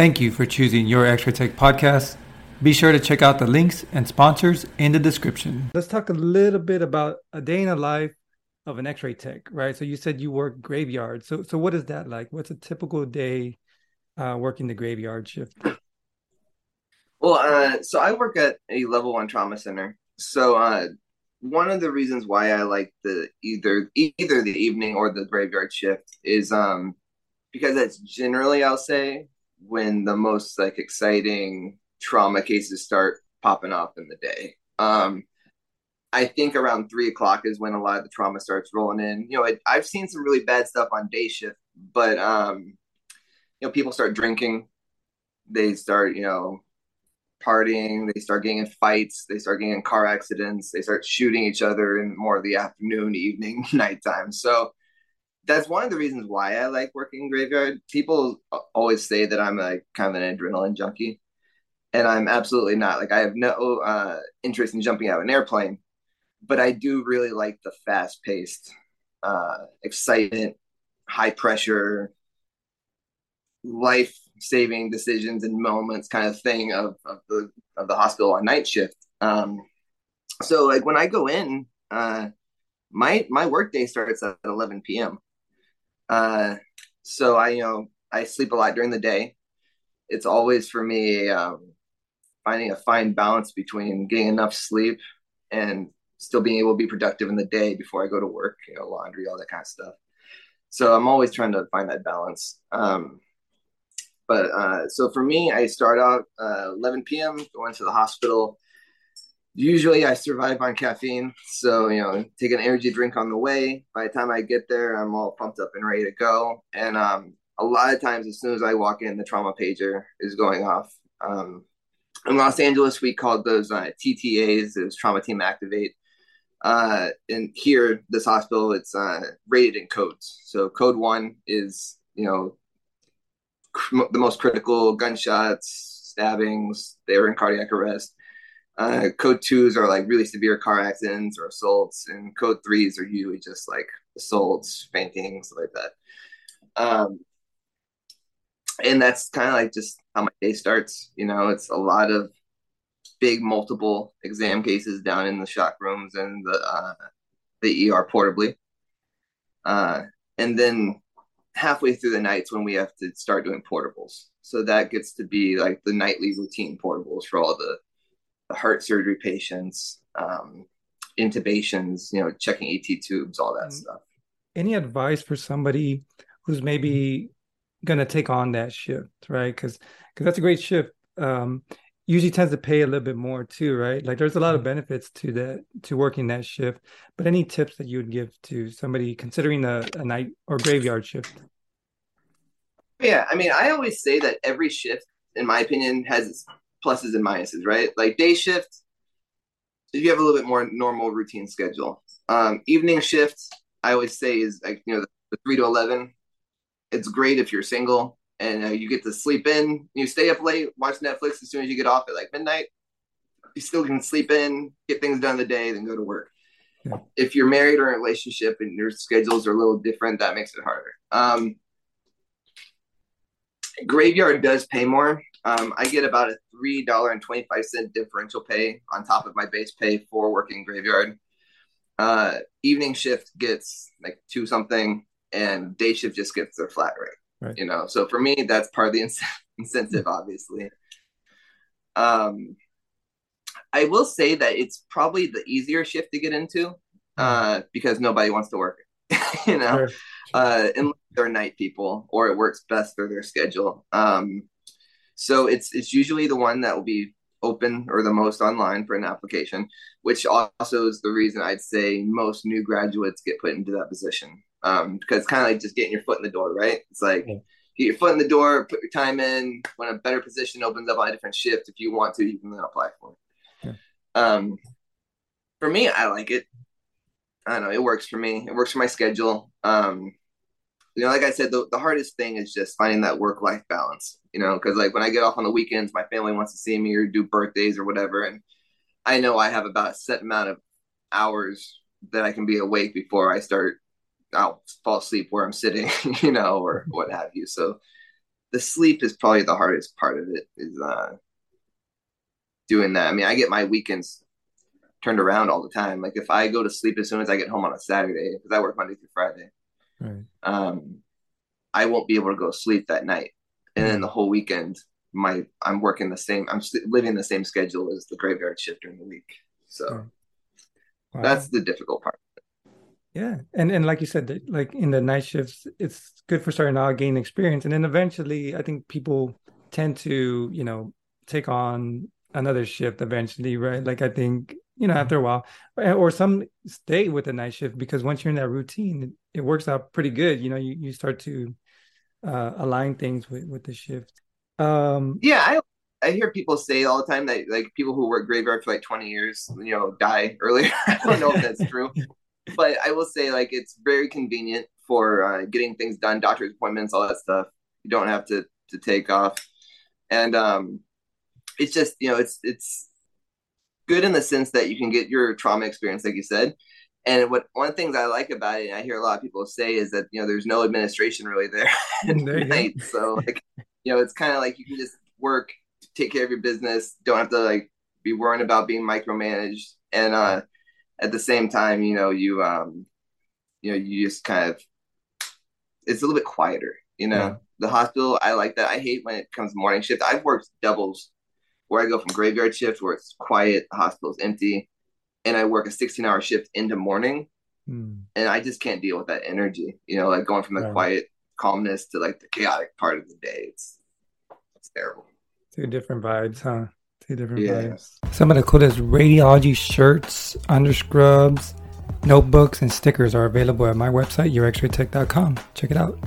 Thank you for choosing your X-Ray Tech podcast. Be sure to check out the links and sponsors in the description. Let's talk a little bit about a day in the life of an X-ray tech, right? So you said you work graveyard. So so what is that like? What's a typical day uh, working the graveyard shift? Well, uh, so I work at a level one trauma center. So uh, one of the reasons why I like the either either the evening or the graveyard shift is um because that's generally I'll say when the most like exciting trauma cases start popping off in the day. Um, I think around three o'clock is when a lot of the trauma starts rolling in. You know, it, I've seen some really bad stuff on day shift, but um, you know, people start drinking, they start, you know, partying, they start getting in fights, they start getting in car accidents, they start shooting each other in more of the afternoon, evening, nighttime. So that's one of the reasons why I like working in graveyard. People always say that I'm like kind of an adrenaline junkie, and I'm absolutely not. Like I have no uh, interest in jumping out of an airplane, but I do really like the fast paced, uh, excitement, high pressure, life saving decisions and moments kind of thing of, of the of the hospital on night shift. Um, so like when I go in, uh, my my work day starts at 11 p.m. Uh, so I you know I sleep a lot during the day. It's always for me um, finding a fine balance between getting enough sleep and still being able to be productive in the day before I go to work. You know, laundry, all that kind of stuff. So I'm always trying to find that balance. Um, but uh, so for me, I start out uh, 11 p.m. going to the hospital. Usually, I survive on caffeine, so you know, take an energy drink on the way. By the time I get there, I'm all pumped up and ready to go. And um, a lot of times, as soon as I walk in, the trauma pager is going off. Um, in Los Angeles, we called those uh, TTAs, was Trauma Team Activate. Uh, and here, this hospital, it's uh, rated in codes. So code one is, you know, the most critical gunshots, stabbings, they were in cardiac arrest. Uh, code twos are like really severe car accidents or assaults, and code threes are usually just like assaults, fainting, stuff like that. Um, and that's kind of like just how my day starts. You know, it's a lot of big multiple exam cases down in the shock rooms and the uh, the ER portably. Uh, and then halfway through the nights when we have to start doing portables. So that gets to be like the nightly routine portables for all the, the heart surgery patients, um, intubations, you know, checking ET tubes, all that mm-hmm. stuff. Any advice for somebody who's maybe going to take on that shift, right? Because because that's a great shift. Um, usually tends to pay a little bit more too, right? Like there's a lot of mm-hmm. benefits to that to working that shift. But any tips that you would give to somebody considering a, a night or graveyard shift? Yeah, I mean, I always say that every shift, in my opinion, has its pluses and minuses, right? Like day shift, if you have a little bit more normal routine schedule. Um, evening shift, I always say is like you know the, three to eleven. It's great if you're single and uh, you get to sleep in. You stay up late, watch Netflix as soon as you get off at like midnight. You still can sleep in, get things done the day, then go to work. Yeah. If you're married or in a relationship and your schedules are a little different, that makes it harder. Um, graveyard does pay more. Um, I get about a three dollar and twenty five cent differential pay on top of my base pay for working graveyard. Uh, evening shift gets like two something, and day shift just gets their flat rate. Right. You know, so for me, that's part of the incentive, obviously. Um, I will say that it's probably the easier shift to get into uh, because nobody wants to work you know, sure. uh, unless they're night people or it works best for their schedule. Um, so it's it's usually the one that will be open or the most online for an application, which also is the reason I'd say most new graduates get put into that position um, because it's kind of like just getting your foot in the door, right? It's like yeah. get your foot in the door, put your time in. When a better position opens up on a different shift, if you want to, you can then apply for it. Yeah. Um, for me, I like it. I don't know. It works for me. It works for my schedule. Um, you know, like I said, the, the hardest thing is just finding that work life balance. You know, because like when I get off on the weekends, my family wants to see me or do birthdays or whatever, and I know I have about a set amount of hours that I can be awake before I start I'll fall asleep where I'm sitting, you know, or what have you. So the sleep is probably the hardest part of it is uh doing that. I mean, I get my weekends turned around all the time. Like if I go to sleep as soon as I get home on a Saturday, because I work Monday through Friday, right. um, I won't be able to go to sleep that night, and then mm. the whole weekend, my I'm working the same. I'm living the same schedule as the graveyard shift during the week. So wow. that's the difficult part. Yeah, and and like you said, like in the night shifts, it's good for starting out, gain experience, and then eventually, I think people tend to, you know, take on another shift eventually, right? Like I think you know after a while, or some stay with the night shift because once you're in that routine, it, it works out pretty good. You know, you you start to uh, align things with with the shift. Um, yeah, I I hear people say all the time that like people who work graveyard for like 20 years, you know, die earlier. I don't know if that's true but I will say like it's very convenient for uh, getting things done, doctor's appointments, all that stuff. You don't have to to take off, and um, it's just you know it's it's good in the sense that you can get your trauma experience, like you said. And what one of the things I like about it, and I hear a lot of people say, is that you know there's no administration really there at night. So like you know it's kind of like you can just work, take care of your business, don't have to like be worrying about being micromanaged, and uh, at the same time, you know, you um, you know, you just kind of it's a little bit quieter. You know, yeah. the hospital, I like that. I hate when it comes morning shift. I've worked doubles where I go from graveyard shift where it's quiet, the hospital's empty, and I work a 16 hour shift into morning. Mm. And I just can't deal with that energy, you know, like going from the yeah. quiet calmness to like the chaotic part of the day. It's it's terrible. Two different vibes, huh? Two different yeah. vibes. Some of the coolest radiology shirts, underscrubs, notebooks, and stickers are available at my website, yourxraytech.com. Check it out.